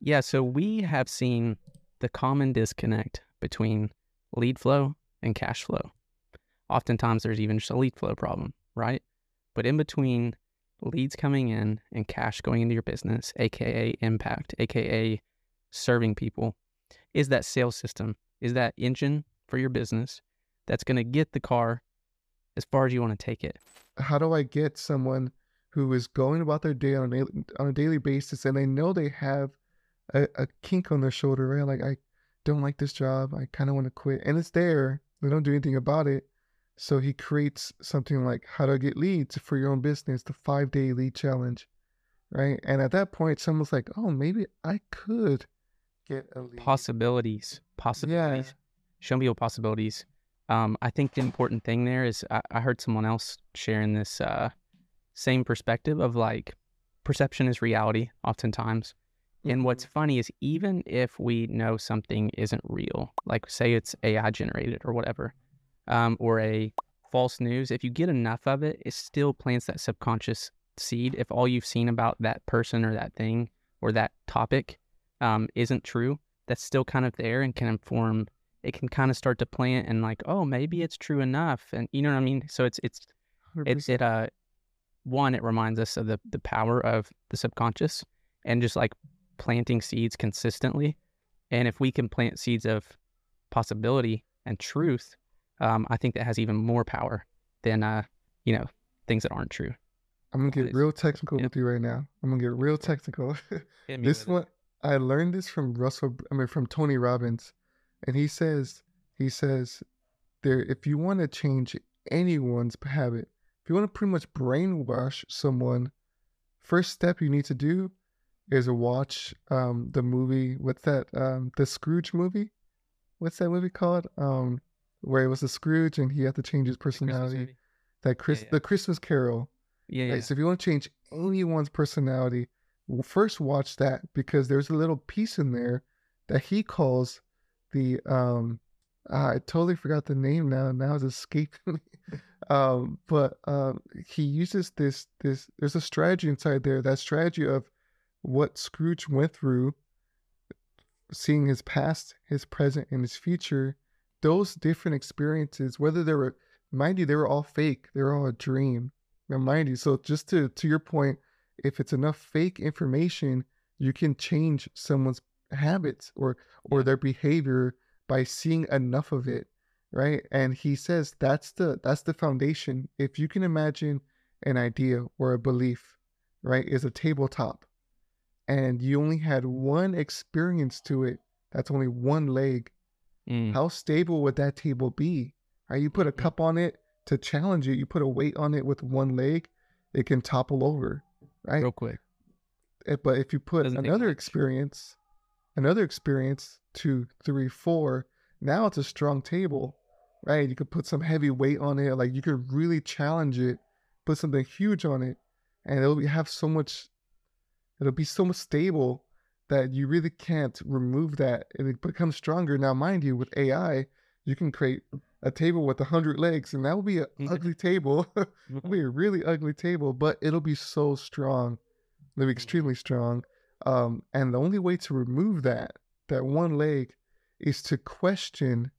Yeah, so we have seen the common disconnect between lead flow and cash flow. Oftentimes, there's even just a lead flow problem, right? But in between leads coming in and cash going into your business, aka impact, aka serving people, is that sales system, is that engine for your business that's going to get the car as far as you want to take it. How do I get someone who is going about their day on a, on a daily basis and they know they have a, a kink on their shoulder, right? Like, I don't like this job. I kind of want to quit. And it's there. They don't do anything about it. So he creates something like how to get leads for your own business, the five day lead challenge, right? And at that point, someone's like, oh, maybe I could get a lead. Possibilities, possibilities. Yeah. Show people possibilities. Um, I think the important thing there is I, I heard someone else sharing this uh, same perspective of like perception is reality oftentimes. And what's funny is even if we know something isn't real, like say it's AI generated or whatever, um, or a false news, if you get enough of it, it still plants that subconscious seed. If all you've seen about that person or that thing or that topic um, isn't true, that's still kind of there and can inform. It can kind of start to plant and like, oh, maybe it's true enough, and you know what I mean. So it's it's it's it uh one it reminds us of the the power of the subconscious and just like planting seeds consistently. And if we can plant seeds of possibility and truth, um, I think that has even more power than uh, you know things that aren't true. I'm gonna get real technical yep. with you right now. I'm gonna get real technical. this one, it. I learned this from Russell. I mean, from Tony Robbins, and he says he says there if you want to change anyone's habit, if you want to pretty much brainwash someone, first step you need to do is watch um the movie. What's that? Um, the Scrooge movie. What's that movie called? Um, where it was a Scrooge and he had to change his personality. That Chris, yeah, yeah. the Christmas Carol. Yeah, yeah. So if you want to change anyone's personality, first watch that because there's a little piece in there that he calls the um. I totally forgot the name now. Now it's escaping me. um, but um, he uses this this. There's a strategy inside there. That strategy of what Scrooge went through, seeing his past, his present, and his future, those different experiences, whether they were, mind you, they were all fake, they were all a dream. mind you, so just to to your point, if it's enough fake information, you can change someone's habits or or their behavior by seeing enough of it, right? And he says that's the that's the foundation. If you can imagine an idea or a belief, right, is a tabletop and you only had one experience to it, that's only one leg, mm. how stable would that table be? Right? You put a mm-hmm. cup on it to challenge it, you put a weight on it with one leg, it can topple over, right? Real quick. Eh, but if you put Doesn't another experience, another experience, two, three, four, now it's a strong table, right? You could put some heavy weight on it, like you could really challenge it, put something huge on it, and it'll have so much it'll be so stable that you really can't remove that and it becomes stronger. Now, mind you, with AI, you can create a table with a hundred legs, and that will be an mm-hmm. ugly table. it'll be a really ugly table, but it'll be so strong. It'll be extremely strong. Um, and the only way to remove that, that one leg, is to question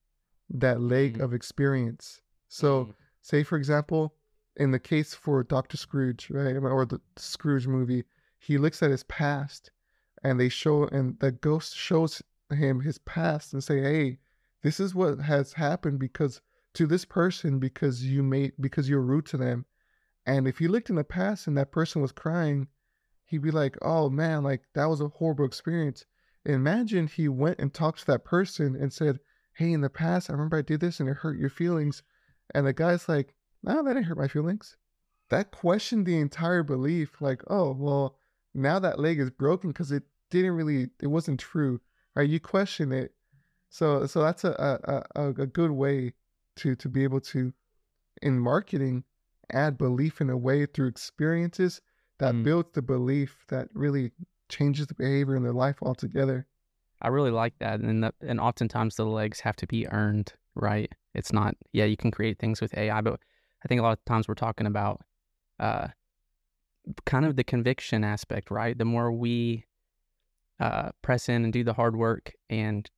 that leg mm-hmm. of experience. So, mm-hmm. say for example, in the case for Doctor Scrooge, right, or the Scrooge movie, he looks at his past and they show and the ghost shows him his past and say hey this is what has happened because to this person because you made because you're rude to them. And if he looked in the past and that person was crying he'd be like oh man like that was a horrible experience. Imagine he went and talked to that person and said hey in the past i remember i did this and it hurt your feelings. And the guy's like no that didn't hurt my feelings. That questioned the entire belief like oh well now that leg is broken because it didn't really it wasn't true right? You question it. So so that's a a, a good way to to be able to in marketing add belief in a way through experiences that mm. builds the belief that really changes the behavior in their life altogether. I really like that and that, and oftentimes the legs have to be earned right? It's not yeah you can create things with ai but i think a lot of times we're talking about uh kind of the conviction aspect, right? The more we uh, press in and do the hard work and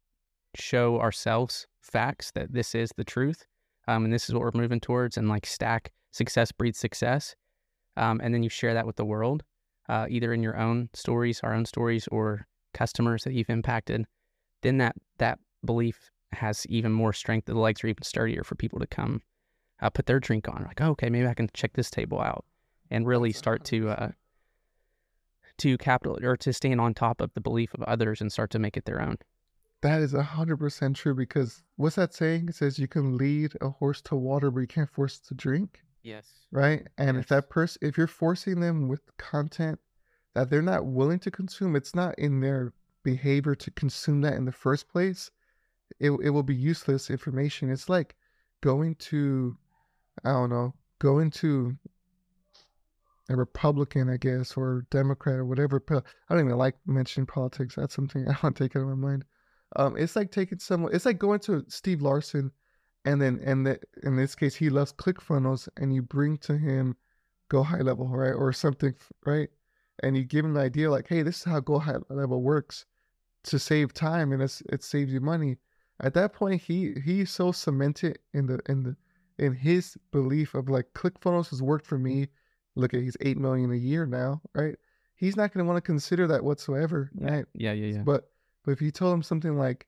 show ourselves facts that this is the truth um, and this is what we're moving towards and like stack success breeds success um, and then you share that with the world uh, either in your own stories our own stories or customers that you've impacted then that that belief has even more strength the legs are even sturdier for people to come uh, put their drink on like oh, okay maybe i can check this table out and really start to uh, to capital or to stand on top of the belief of others and start to make it their own that is a hundred percent true because what's that saying? It says you can lead a horse to water, but you can't force it to drink. Yes. Right. And yes. if that person, if you're forcing them with content that they're not willing to consume, it's not in their behavior to consume that in the first place. It it will be useless information. It's like going to, I don't know, going to a Republican, I guess, or Democrat or whatever. I don't even like mentioning politics. That's something I want to take out of my mind. Um, it's like taking someone. It's like going to Steve Larsen, and then and the, in this case, he loves ClickFunnels, and you bring to him Go High Level, right, or something, right, and you give him the idea like, hey, this is how Go High Level works to save time, and it's it saves you money. At that point, he he's so cemented in the in the in his belief of like ClickFunnels has worked for me. Look at he's eight million a year now, right? He's not going to want to consider that whatsoever, yeah. right? Yeah, yeah, yeah. But but if you told him something like,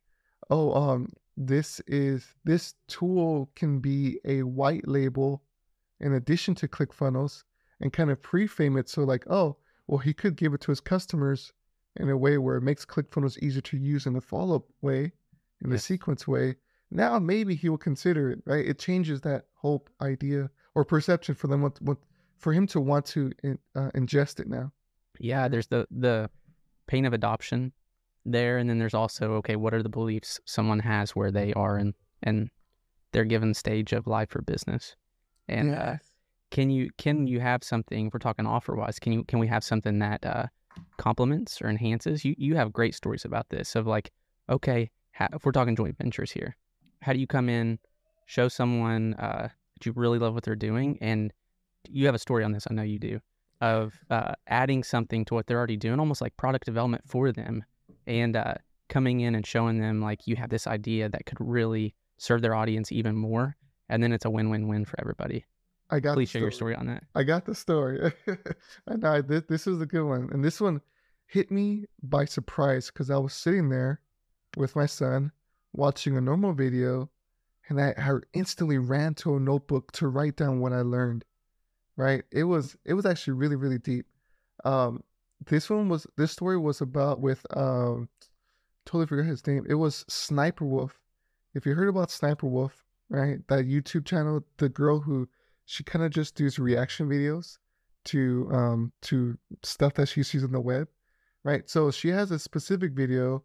"Oh, um, this is this tool can be a white label in addition to ClickFunnels," and kind of pre-frame it so like, "Oh, well, he could give it to his customers in a way where it makes ClickFunnels easier to use in the follow-up way, in the sequence way." Now maybe he will consider it, right? It changes that whole idea or perception for them, what, what for him to want to uh, ingest it now. Yeah, there's the the pain of adoption there and then there's also okay what are the beliefs someone has where they are in and their given stage of life or business and yes. uh, can you can you have something if we're talking offer wise can you can we have something that uh, complements or enhances you you have great stories about this of like okay how, if we're talking joint ventures here how do you come in show someone uh, that you really love what they're doing and you have a story on this i know you do of uh, adding something to what they're already doing almost like product development for them and uh, coming in and showing them like you have this idea that could really serve their audience even more, and then it's a win-win-win for everybody. I got. Please share your story on that. I got the story. I know this, this is a good one, and this one hit me by surprise because I was sitting there with my son watching a normal video, and I, I instantly ran to a notebook to write down what I learned. Right? It was it was actually really really deep. Um, this one was this story was about with um totally forgot his name. It was Sniper Wolf. If you heard about Sniper Wolf, right? That YouTube channel, the girl who she kind of just does reaction videos to um to stuff that she sees on the web, right? So she has a specific video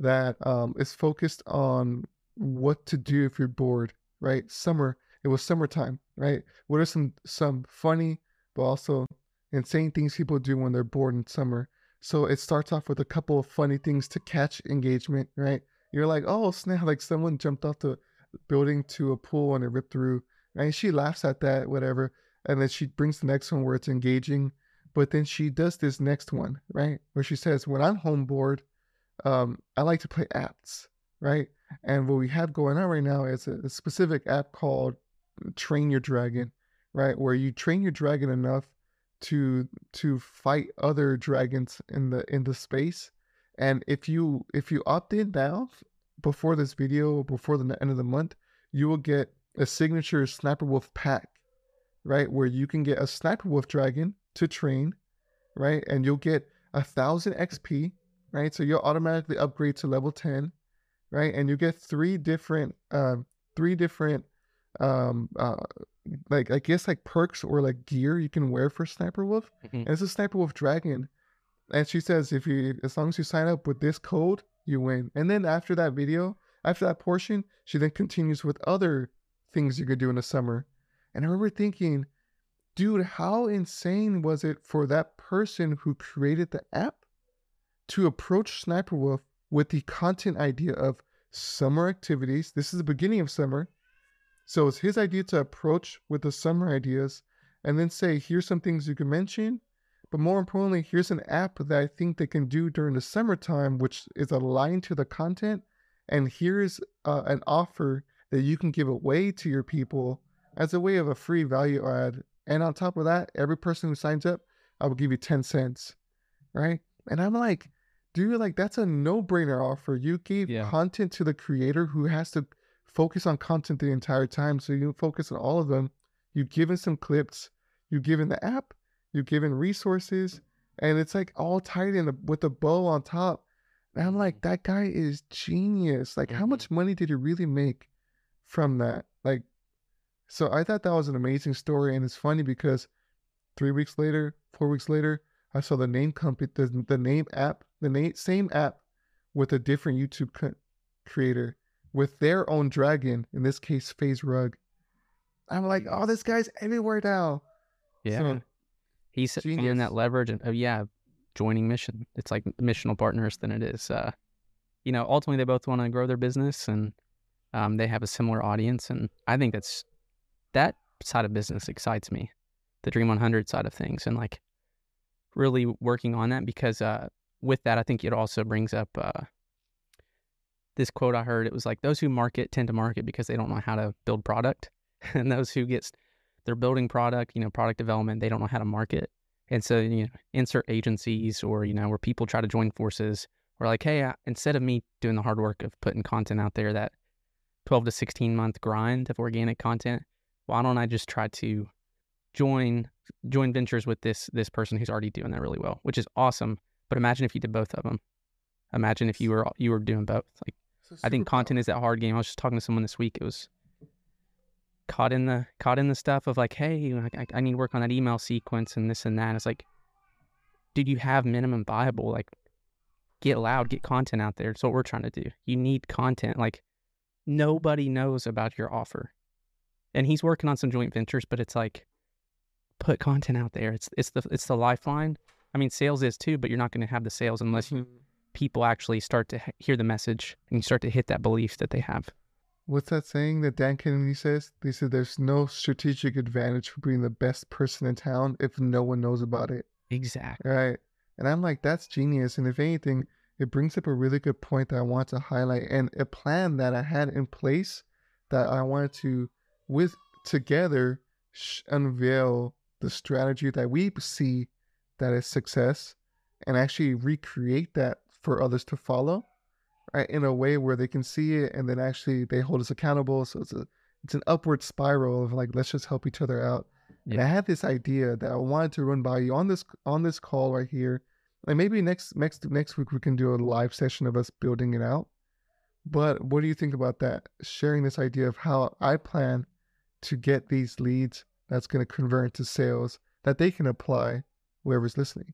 that um is focused on what to do if you're bored, right? Summer. It was summertime, right? What are some some funny but also insane things people do when they're bored in summer. So it starts off with a couple of funny things to catch engagement, right? You're like, oh snap, like someone jumped off the building to a pool and it ripped through. And she laughs at that, whatever. And then she brings the next one where it's engaging. But then she does this next one, right? Where she says, when I'm home bored, um, I like to play apps, right? And what we have going on right now is a, a specific app called Train Your Dragon, right? Where you train your dragon enough to to fight other dragons in the in the space. And if you if you opt in now before this video before the end of the month, you will get a signature Sniper Wolf pack, right? Where you can get a Sniper Wolf dragon to train, right? And you'll get a thousand XP, right? So you'll automatically upgrade to level 10, right? And you get three different um three different um uh like I guess like perks or like gear you can wear for Sniper Wolf. Mm-hmm. And it's a Sniper Wolf dragon. And she says if you as long as you sign up with this code, you win. And then after that video, after that portion, she then continues with other things you could do in the summer. And I remember thinking, dude, how insane was it for that person who created the app to approach Sniper Wolf with the content idea of summer activities? This is the beginning of summer so it's his idea to approach with the summer ideas and then say, here's some things you can mention, But more importantly, here's an app that I think they can do during the summertime, which is aligned to the content. And here's uh, an offer that you can give away to your people as a way of a free value add. And on top of that, every person who signs up, I will give you 10 cents. Right. And I'm like, dude, like that's a no brainer offer. You gave yeah. content to the creator who has to focus on content the entire time. So you focus on all of them. You've given some clips, you've given the app, you've given resources, and it's like all tied in the, with a bow on top. And I'm like, mm-hmm. that guy is genius. Like, mm-hmm. how much money did he really make from that? Like, so I thought that was an amazing story. And it's funny because three weeks later, four weeks later, I saw the name company, the, the name app, the name, same app with a different YouTube co- creator with their own dragon, in this case, FaZe Rug. I'm like, oh, this guy's everywhere now. Yeah. So, He's seeing that leverage and, oh, yeah, joining mission. It's like missional partners than it is, uh, you know, ultimately they both want to grow their business and um, they have a similar audience. And I think that's, that side of business excites me, the Dream 100 side of things. And like really working on that because uh, with that, I think it also brings up uh, this quote I heard. It was like those who market tend to market because they don't know how to build product, and those who get they're building product, you know, product development, they don't know how to market. And so, you know, insert agencies or you know where people try to join forces. We're like, hey, I, instead of me doing the hard work of putting content out there, that 12 to 16 month grind of organic content, why don't I just try to join join ventures with this this person who's already doing that really well, which is awesome. But imagine if you did both of them. Imagine if you were you were doing both. Like I think content is that hard game. I was just talking to someone this week. It was caught in the caught in the stuff of like, hey, I, I need to work on that email sequence and this and that. It's like, did you have minimum viable? Like, get loud, get content out there. It's what we're trying to do. You need content. Like, nobody knows about your offer, and he's working on some joint ventures, but it's like, put content out there. It's it's the it's the lifeline. I mean, sales is too, but you're not going to have the sales unless you mm-hmm people actually start to hear the message and you start to hit that belief that they have. What's that saying that Dan Kennedy says? They said there's no strategic advantage for being the best person in town if no one knows about it. Exactly. Right. And I'm like, that's genius. And if anything, it brings up a really good point that I want to highlight and a plan that I had in place that I wanted to, with together, sh- unveil the strategy that we see that is success and actually recreate that for others to follow, right? In a way where they can see it and then actually they hold us accountable. So it's a it's an upward spiral of like let's just help each other out. Yeah. And I had this idea that I wanted to run by you on this on this call right here. And maybe next next next week we can do a live session of us building it out. But what do you think about that? Sharing this idea of how I plan to get these leads that's going to convert into sales that they can apply whoever's listening.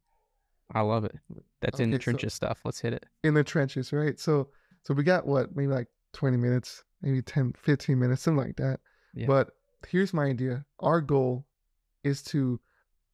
I love it. That's okay, in the trenches so stuff. Let's hit it. In the trenches, right? So so we got what, maybe like 20 minutes, maybe 10, 15 minutes, something like that. Yeah. But here's my idea. Our goal is to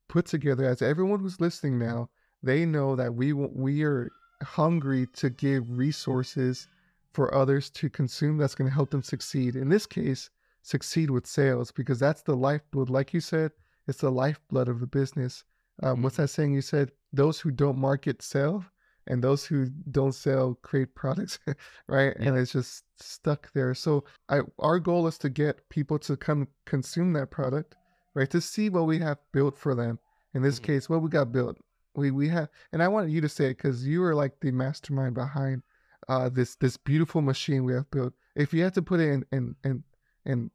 put together as everyone who's listening now, they know that we we are hungry to give resources for others to consume that's going to help them succeed. In this case, succeed with sales because that's the lifeblood. Like you said, it's the lifeblood of the business. Um, mm-hmm. What's that saying? You said those who don't market sell, and those who don't sell create products, right? Yeah. And it's just stuck there. So I, our goal is to get people to come consume that product, right? To see what we have built for them. In this mm-hmm. case, what we got built. We we have, and I wanted you to say it because you are like the mastermind behind uh, this this beautiful machine we have built. If you had to put it in in in, in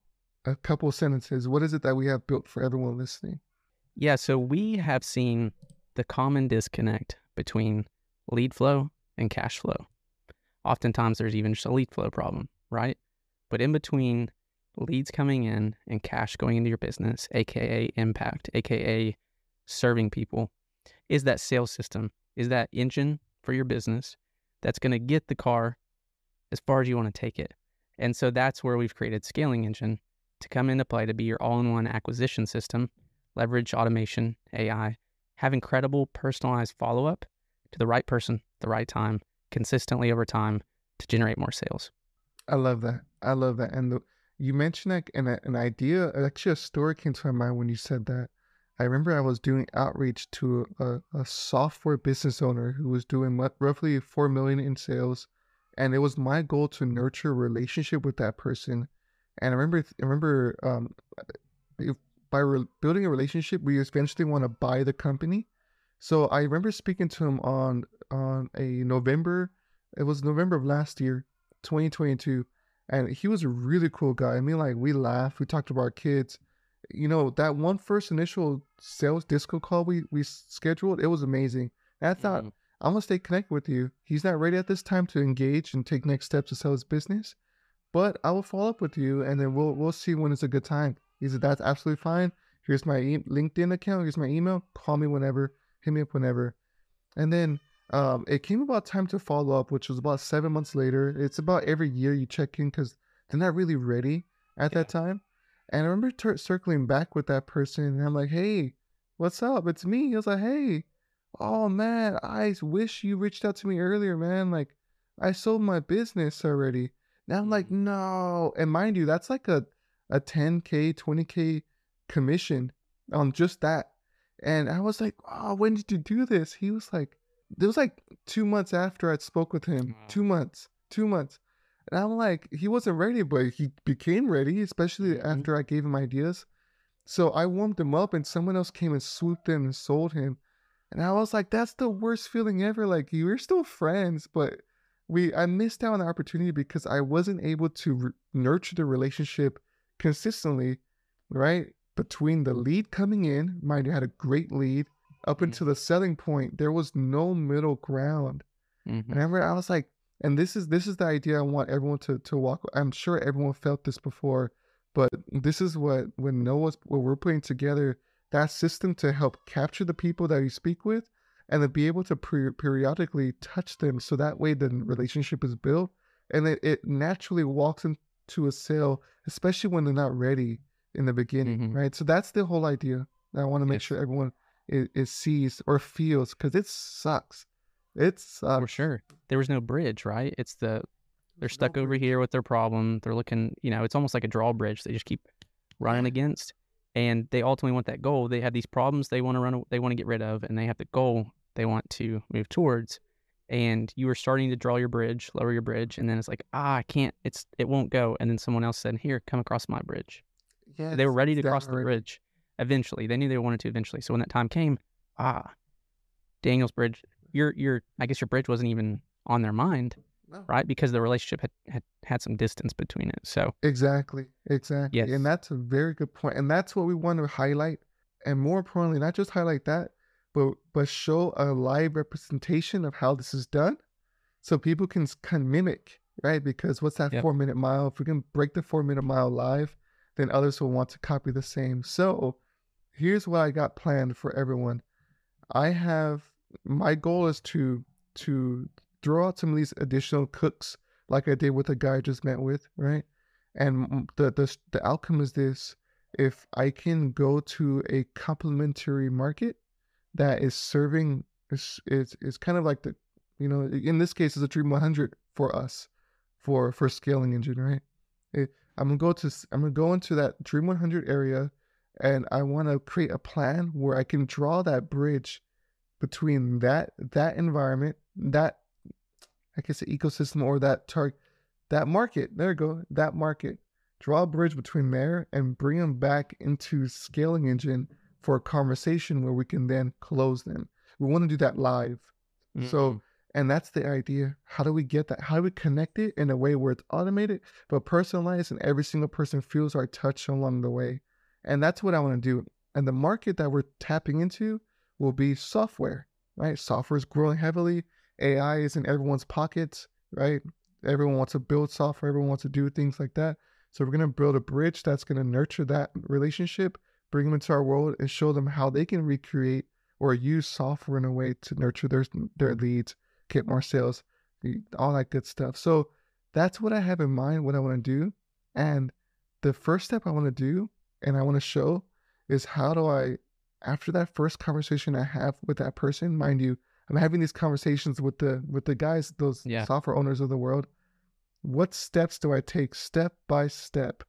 a couple sentences, what is it that we have built for everyone listening? Yeah, so we have seen the common disconnect between lead flow and cash flow. Oftentimes, there's even just a lead flow problem, right? But in between leads coming in and cash going into your business, aka impact, aka serving people, is that sales system, is that engine for your business that's going to get the car as far as you want to take it. And so that's where we've created Scaling Engine to come into play to be your all in one acquisition system leverage automation, AI, have incredible personalized follow up to the right person, the right time, consistently over time to generate more sales. I love that. I love that. And the, you mentioned like an, an idea, actually, a story came to my mind when you said that. I remember I was doing outreach to a, a software business owner who was doing roughly four million in sales, and it was my goal to nurture a relationship with that person. And I remember, I remember, um, by re- building a relationship, we eventually want to buy the company. So I remember speaking to him on on a November, it was November of last year, 2022, and he was a really cool guy. I mean, like we laughed, we talked about our kids. You know, that one first initial sales disco call we we scheduled, it was amazing. And I thought, mm-hmm. I'm gonna stay connected with you. He's not ready at this time to engage and take next steps to sell his business, but I will follow up with you, and then we'll we'll see when it's a good time. He said that's absolutely fine. Here's my e- LinkedIn account. Here's my email. Call me whenever. Hit me up whenever. And then um, it came about time to follow up, which was about seven months later. It's about every year you check in because they're not really ready at yeah. that time. And I remember ter- circling back with that person, and I'm like, "Hey, what's up? It's me." He was like, "Hey, oh man, I wish you reached out to me earlier, man. Like, I sold my business already." Now I'm like, mm-hmm. "No," and mind you, that's like a a 10k, 20k commission on just that. And I was like, "Oh, when did you do this?" He was like, "It was like two months after I spoke with him. Two months, two months." And I'm like, he wasn't ready, but he became ready, especially mm-hmm. after I gave him ideas. So I warmed him up, and someone else came and swooped in and sold him. And I was like, that's the worst feeling ever. Like, you were still friends, but we I missed out on the opportunity because I wasn't able to re- nurture the relationship consistently, right? Between the lead coming in, mind you, had a great lead, up mm-hmm. until the selling point, there was no middle ground. Mm-hmm. And I remember I was like, and this is this is the idea I want everyone to to walk. I'm sure everyone felt this before, but this is what when Noah's what we're putting together that system to help capture the people that you speak with, and then be able to pre- periodically touch them, so that way the relationship is built, and it, it naturally walks into a sale, especially when they're not ready in the beginning, mm-hmm. right? So that's the whole idea. that I want to make yes. sure everyone is, is sees or feels because it sucks it's uh, for sure. There was no bridge, right? It's the they're stuck no over here with their problem. They're looking, you know, it's almost like a drawbridge. They just keep running against, and they ultimately want that goal. They have these problems they want to run, they want to get rid of, and they have the goal they want to move towards. And you were starting to draw your bridge, lower your bridge, and then it's like, ah, I can't. It's it won't go. And then someone else said, "Here, come across my bridge." Yeah, they were ready to cross the bridge. Eventually, they knew they wanted to. Eventually, so when that time came, ah, Daniel's bridge your your I guess your bridge wasn't even on their mind, no. right? Because the relationship had, had had some distance between it. So exactly, exactly, yes. and that's a very good point, and that's what we want to highlight, and more importantly, not just highlight that, but but show a live representation of how this is done, so people can can mimic, right? Because what's that yep. four minute mile? If we can break the four minute mile live, then others will want to copy the same. So here's what I got planned for everyone. I have my goal is to to throw out some of these additional cooks like I did with the guy I just met with, right? And the the the outcome is this: if I can go to a complementary market that is serving is is is kind of like the you know in this case is a Dream 100 for us for for scaling engine, right? It, I'm gonna go to I'm gonna go into that Dream 100 area, and I want to create a plan where I can draw that bridge between that that environment, that I guess the ecosystem or that target, that market. There you go, that market. Draw a bridge between there and bring them back into scaling engine for a conversation where we can then close them. We want to do that live. Mm-hmm. So, and that's the idea. How do we get that? How do we connect it in a way where it's automated but personalized and every single person feels our touch along the way? And that's what I want to do. And the market that we're tapping into will be software, right? Software is growing heavily. AI is in everyone's pockets, right? Everyone wants to build software, everyone wants to do things like that. So we're going to build a bridge that's going to nurture that relationship, bring them into our world, and show them how they can recreate or use software in a way to nurture their their leads, get more sales, all that good stuff. So that's what I have in mind, what I want to do. And the first step I want to do and I want to show is how do I after that first conversation I have with that person, mind you, I'm having these conversations with the with the guys, those yeah. software owners of the world. What steps do I take step by step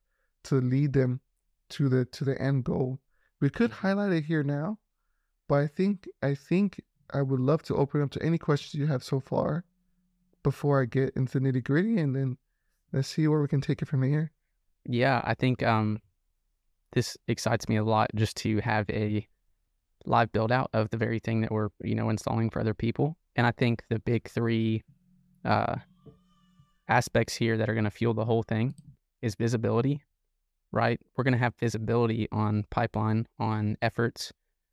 to lead them to the to the end goal? We could mm-hmm. highlight it here now, but I think I think I would love to open up to any questions you have so far before I get into the nitty gritty, and then let's see where we can take it from here. Yeah, I think um, this excites me a lot just to have a live build out of the very thing that we're you know installing for other people. And I think the big three uh, aspects here that are going to fuel the whole thing is visibility, right? We're going to have visibility on pipeline, on efforts,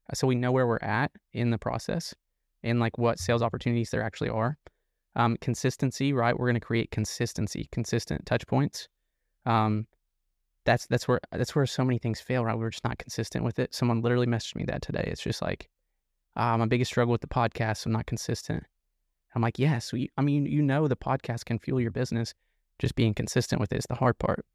uh, so we know where we're at in the process and like what sales opportunities there actually are. Um, consistency, right? We're going to create consistency, consistent touch points. Um, that's that's where that's where so many things fail, right? We're just not consistent with it. Someone literally messaged me that today. It's just like, uh, my biggest struggle with the podcast, I'm not consistent. I'm like, yes, we, I mean, you know, the podcast can fuel your business. Just being consistent with it is the hard part.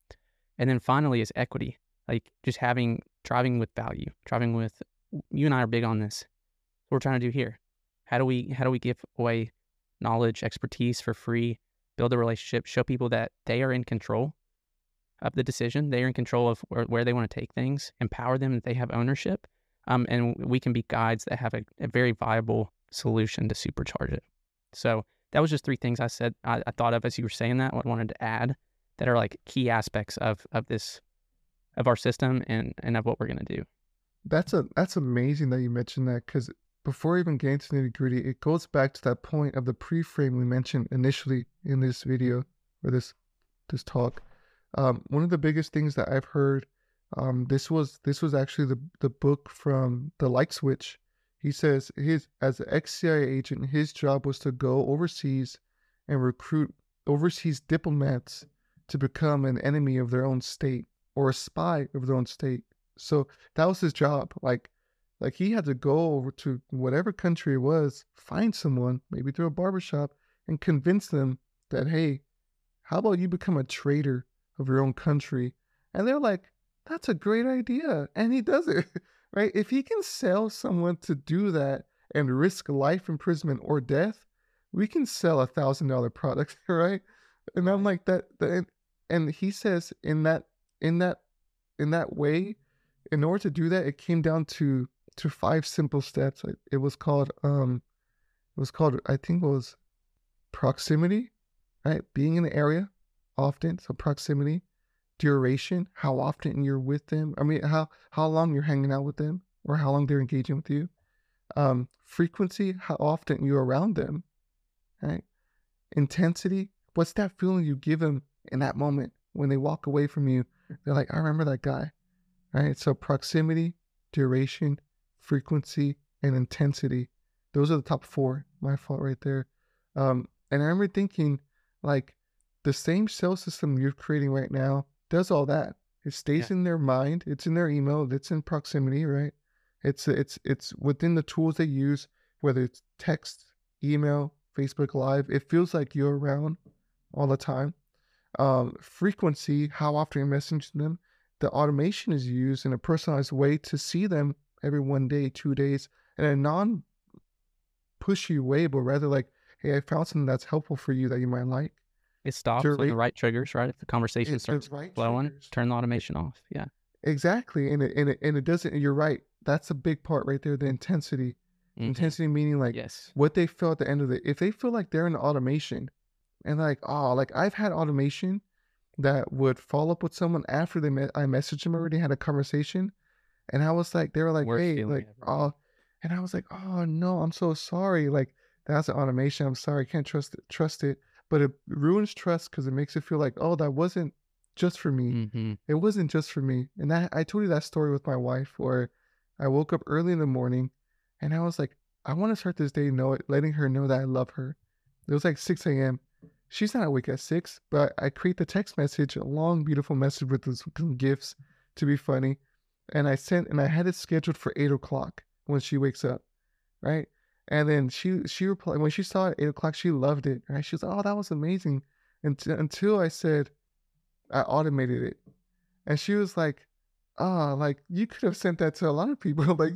And then finally is equity, like just having driving with value, driving with. You and I are big on this. What we're trying to do here. How do we how do we give away knowledge, expertise for free, build a relationship, show people that they are in control of the decision, they are in control of where, where they want to take things, empower them that they have ownership, um, and we can be guides that have a, a very viable solution to supercharge it. So that was just three things I said I, I thought of as you were saying that. What I wanted to add that are like key aspects of of this of our system and and of what we're gonna do. That's a that's amazing that you mentioned that because before even getting to nitty gritty, it goes back to that point of the pre-frame we mentioned initially in this video or this this talk. Um, one of the biggest things that I've heard, um, this was this was actually the the book from the Like Switch he says his as an ex-CIA agent, his job was to go overseas and recruit overseas diplomats to become an enemy of their own state or a spy of their own state. So that was his job. Like like he had to go over to whatever country it was, find someone, maybe through a barbershop, and convince them that, hey, how about you become a traitor of your own country? And they're like, that's a great idea. And he does it. right? If he can sell someone to do that and risk life imprisonment or death, we can sell a thousand dollar product, right? And I'm like that, and, and he says in that in that in that way, in order to do that, it came down to to five simple steps. It was called um, it was called I think it was proximity, right? Being in the area often, so proximity duration, how often you're with them. I mean, how how long you're hanging out with them, or how long they're engaging with you. Um, frequency, how often you're around them. Right. Intensity, what's that feeling you give them in that moment when they walk away from you? They're like, I remember that guy. Right. So proximity, duration, frequency, and intensity. Those are the top four. My fault right there. Um, and I remember thinking, like, the same cell system you're creating right now does all that. It stays yeah. in their mind. It's in their email. It's in proximity, right? It's it's it's within the tools they use, whether it's text, email, Facebook Live. It feels like you're around all the time. Um, frequency, how often you're messaging them. The automation is used in a personalized way to see them every one day, two days, in a non pushy way, but rather like, hey, I found something that's helpful for you that you might like. It stops the right triggers, right? If the conversation it, starts right flowing, triggers. turn the automation off. Yeah. Exactly. And it, and it, and it doesn't, you're right. That's a big part right there. The intensity. Mm-hmm. Intensity meaning like yes. what they feel at the end of it. If they feel like they're in automation and like, oh, like I've had automation that would follow up with someone after they met, I messaged them already, had a conversation. And I was like, they were like, Worst hey, like, ever. oh, and I was like, oh no, I'm so sorry. Like that's an automation. I'm sorry. I can't trust it, trust it but it ruins trust because it makes it feel like, oh, that wasn't just for me. Mm-hmm. It wasn't just for me. And that I told you that story with my wife where I woke up early in the morning and I was like, I want to start this day know letting her know that I love her. It was like 6 a.m. She's not awake at 6, but I create the text message, a long, beautiful message with some gifts to be funny. And I sent, and I had it scheduled for 8 o'clock when she wakes up, right? And then she she replied when she saw it at eight o'clock, she loved it. Right? She was "Oh, that was amazing." Until until I said, I automated it, and she was like, "Ah, oh, like you could have sent that to a lot of people." like,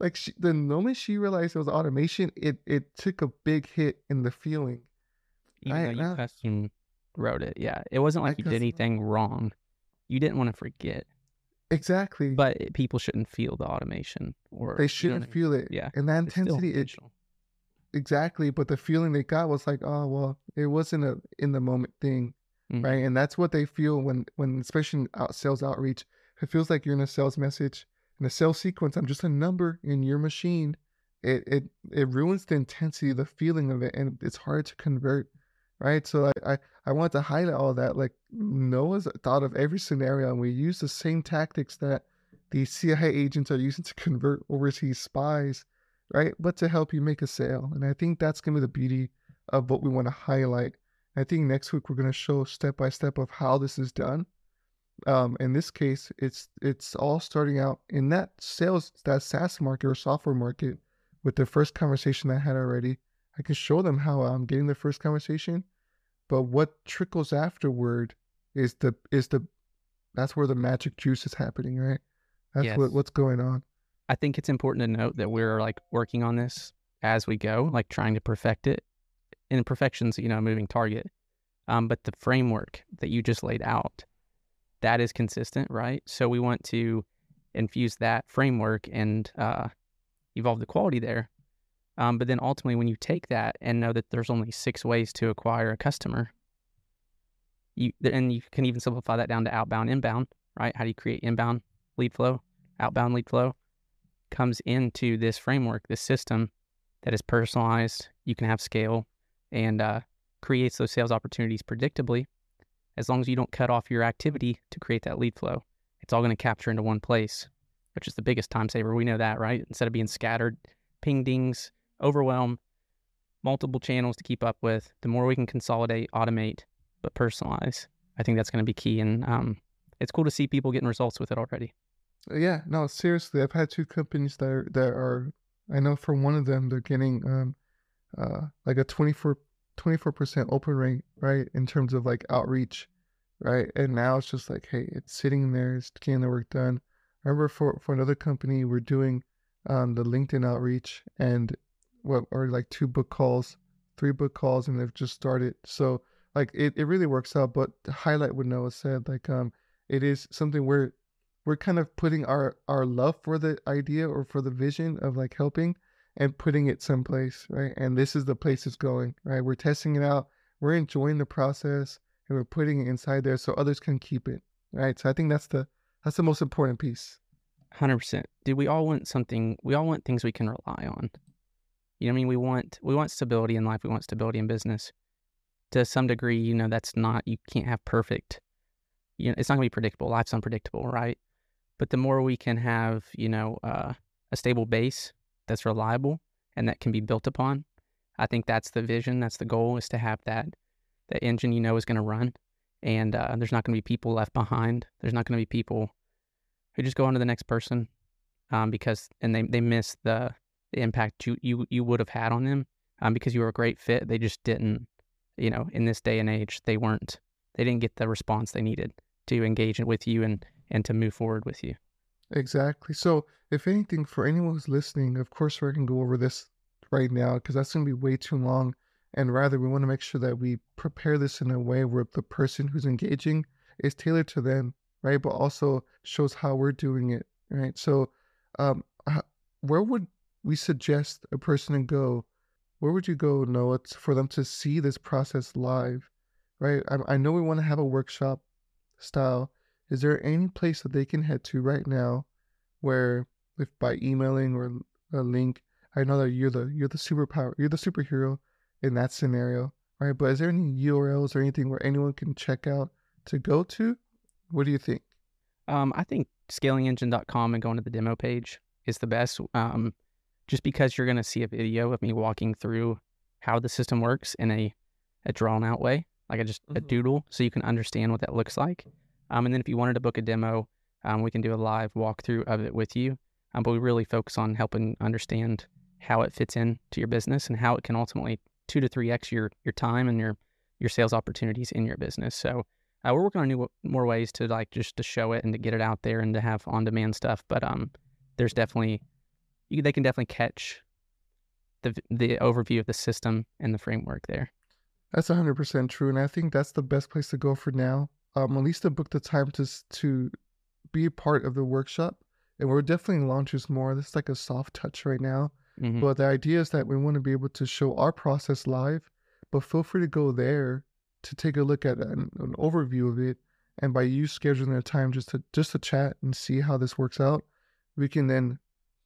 like she, the moment she realized it was automation, it it took a big hit in the feeling. Even I, though you custom wrote it, yeah, it wasn't like I you did anything wrong. You didn't want to forget. Exactly. But people shouldn't feel the automation or they shouldn't you know feel it. Yeah. And that intensity it, exactly, but the feeling they got was like, oh well, it wasn't a in the moment thing. Mm-hmm. Right. And that's what they feel when when especially out, sales outreach. It feels like you're in a sales message in a sales sequence. I'm just a number in your machine. It it it ruins the intensity, the feeling of it, and it's hard to convert right? So I, I, I want to highlight all that. Like Noah's thought of every scenario, and we use the same tactics that the CIA agents are using to convert overseas spies, right? But to help you make a sale. And I think that's gonna be the beauty of what we want to highlight. I think next week we're gonna show step by step of how this is done. Um, in this case, it's it's all starting out in that sales that SaaS market or software market with the first conversation I had already. I can show them how I'm getting the first conversation, but what trickles afterward is the is the that's where the magic juice is happening, right? That's yes. what what's going on. I think it's important to note that we're like working on this as we go, like trying to perfect it. And perfection's, you know, a moving target. Um, but the framework that you just laid out, that is consistent, right? So we want to infuse that framework and uh, evolve the quality there. Um, but then ultimately, when you take that and know that there's only six ways to acquire a customer, you and you can even simplify that down to outbound, inbound, right? How do you create inbound lead flow, outbound lead flow? Comes into this framework, this system that is personalized. You can have scale and uh, creates those sales opportunities predictably. As long as you don't cut off your activity to create that lead flow, it's all going to capture into one place, which is the biggest time saver. We know that, right? Instead of being scattered, ping dings, overwhelm, multiple channels to keep up with, the more we can consolidate, automate, but personalize. I think that's going to be key. And um, it's cool to see people getting results with it already. Uh, yeah, no, seriously, I've had two companies that are, that are I know for one of them, they're getting um, uh, like a 24, 24% open rate, right? In terms of like outreach, right? And now it's just like, hey, it's sitting there, it's getting the work done. I remember for, for another company, we're doing um, the LinkedIn outreach and what or like two book calls, three book calls, and they've just started. So like it, it really works out. But to highlight what Noah said, like um, it is something where we're kind of putting our our love for the idea or for the vision of like helping and putting it someplace, right? And this is the place it's going, right? We're testing it out, we're enjoying the process, and we're putting it inside there so others can keep it, right? So I think that's the that's the most important piece. Hundred percent. Do we all want something? We all want things we can rely on. You know, I mean, we want we want stability in life. We want stability in business. To some degree, you know, that's not you can't have perfect. You know, it's not gonna be predictable. Life's unpredictable, right? But the more we can have, you know, uh, a stable base that's reliable and that can be built upon, I think that's the vision. That's the goal is to have that that engine you know is going to run, and uh, there's not going to be people left behind. There's not going to be people who just go on to the next person um, because and they they miss the the impact you you, you would have had on them um, because you were a great fit. They just didn't, you know, in this day and age, they weren't, they didn't get the response they needed to engage with you and and to move forward with you. Exactly. So, if anything, for anyone who's listening, of course, we're going to go over this right now because that's going to be way too long. And rather, we want to make sure that we prepare this in a way where the person who's engaging is tailored to them, right? But also shows how we're doing it, right? So, um, where would we suggest a person go, where would you go, Noah, for them to see this process live? Right? I, I know we want to have a workshop style. Is there any place that they can head to right now where, if by emailing or a link, I know that you're the you're the superpower, you're the superhero in that scenario, right? But is there any URLs or anything where anyone can check out to go to? What do you think? Um, I think scalingengine.com and going to the demo page is the best. Um, just because you're going to see a video of me walking through how the system works in a, a drawn out way, like a, just mm-hmm. a doodle, so you can understand what that looks like. Um, and then if you wanted to book a demo, um, we can do a live walkthrough of it with you. Um, but we really focus on helping understand how it fits in to your business and how it can ultimately two to three x your your time and your your sales opportunities in your business. So uh, we're working on new more ways to like just to show it and to get it out there and to have on demand stuff. But um, there's definitely you, they can definitely catch the the overview of the system and the framework there. That's 100% true. And I think that's the best place to go for now. Um, at least to book the time to, to be a part of the workshop. And we're definitely launching more. This is like a soft touch right now. Mm-hmm. But the idea is that we want to be able to show our process live, but feel free to go there to take a look at an, an overview of it. And by you scheduling a time just to just to chat and see how this works out, we can then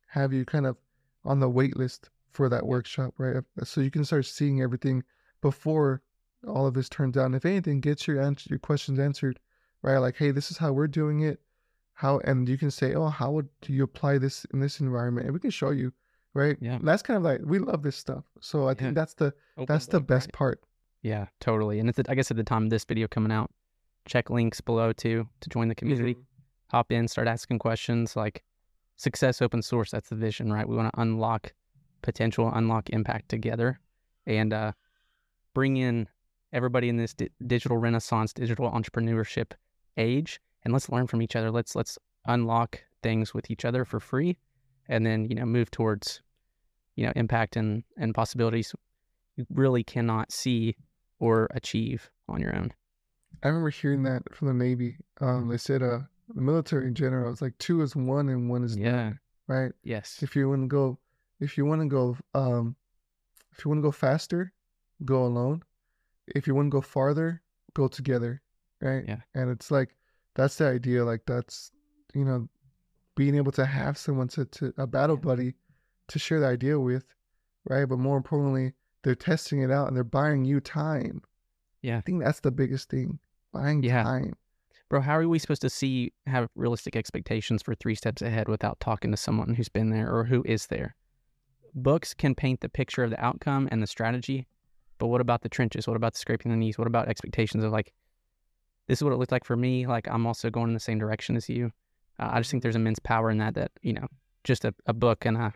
have you kind of on the wait list for that workshop, right? So you can start seeing everything before all of this turns down. if anything, gets your answer, your questions answered, right? Like, hey, this is how we're doing it. How and you can say, oh, how would do you apply this in this environment? And we can show you, right? Yeah. That's kind of like we love this stuff. So I think that's the Open that's the best right. part. Yeah, totally. And it's I guess at the time of this video coming out, check links below too to join the community. Mm-hmm. Hop in, start asking questions. Like success open source, that's the vision, right? We want to unlock potential, unlock impact together, and uh, bring in everybody in this di- digital renaissance, digital entrepreneurship age, and let's learn from each other. Let's let's unlock things with each other for free, and then you know move towards you know impact and and possibilities you really cannot see or achieve on your own. I remember hearing that from the Navy. Um, they said uh, the military in general, it's like two is one and one is yeah, none, right? Yes. If you want to go, if you want to go, um, if you want to go faster, go alone. If you want to go farther, go together, right? Yeah. And it's like that's the idea. Like that's you know, being able to have someone to, to a battle buddy to share the idea with, right? But more importantly, they're testing it out and they're buying you time. Yeah. I think that's the biggest thing. Buying yeah. time. Bro, how are we supposed to see have realistic expectations for three steps ahead without talking to someone who's been there or who is there? Books can paint the picture of the outcome and the strategy, but what about the trenches? What about the scraping the knees? What about expectations of like, this is what it looked like for me. Like I'm also going in the same direction as you. Uh, I just think there's immense power in that. That you know, just a, a book and a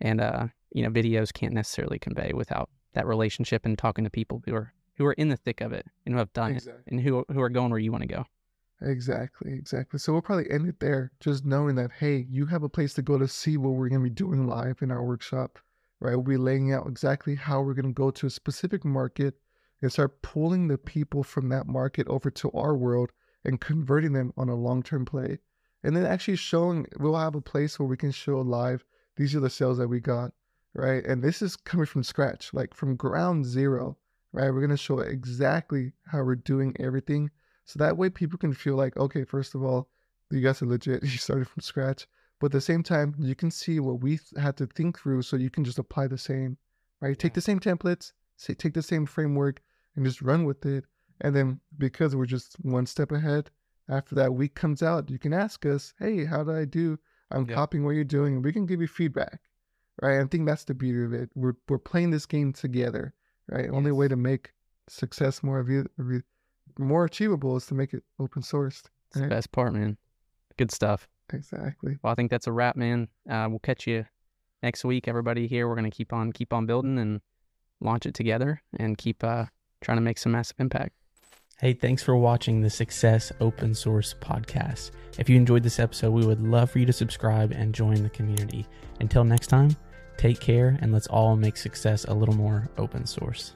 and uh you know videos can't necessarily convey without that relationship and talking to people who are who are in the thick of it and who have done exactly. it and who who are going where you want to go. Exactly, exactly. So we'll probably end it there, just knowing that hey, you have a place to go to see what we're gonna be doing live in our workshop. Right, we'll be laying out exactly how we're gonna go to a specific market and start pulling the people from that market over to our world and converting them on a long-term play. And then actually showing, we'll have a place where we can show live. These are the sales that we got, right? And this is coming from scratch, like from ground zero right? We're going to show exactly how we're doing everything. So that way people can feel like, okay, first of all, you guys are legit. You started from scratch. But at the same time, you can see what we had to think through so you can just apply the same, right? Take the same templates, say, take the same framework and just run with it. And then because we're just one step ahead, after that week comes out, you can ask us, hey, how did I do? I'm yeah. copying what you're doing. And we can give you feedback, right? I think that's the beauty of it. We're, we're playing this game together right? Yes. Only way to make success more of you, more achievable is to make it open sourced. Right? the best part, man. Good stuff. Exactly. Well, I think that's a wrap, man. Uh, we'll catch you next week. Everybody here, we're gonna keep on keep on building and launch it together and keep uh, trying to make some massive impact. Hey, thanks for watching the Success Open Source podcast. If you enjoyed this episode, we would love for you to subscribe and join the community. Until next time, Take care, and let's all make success a little more open source.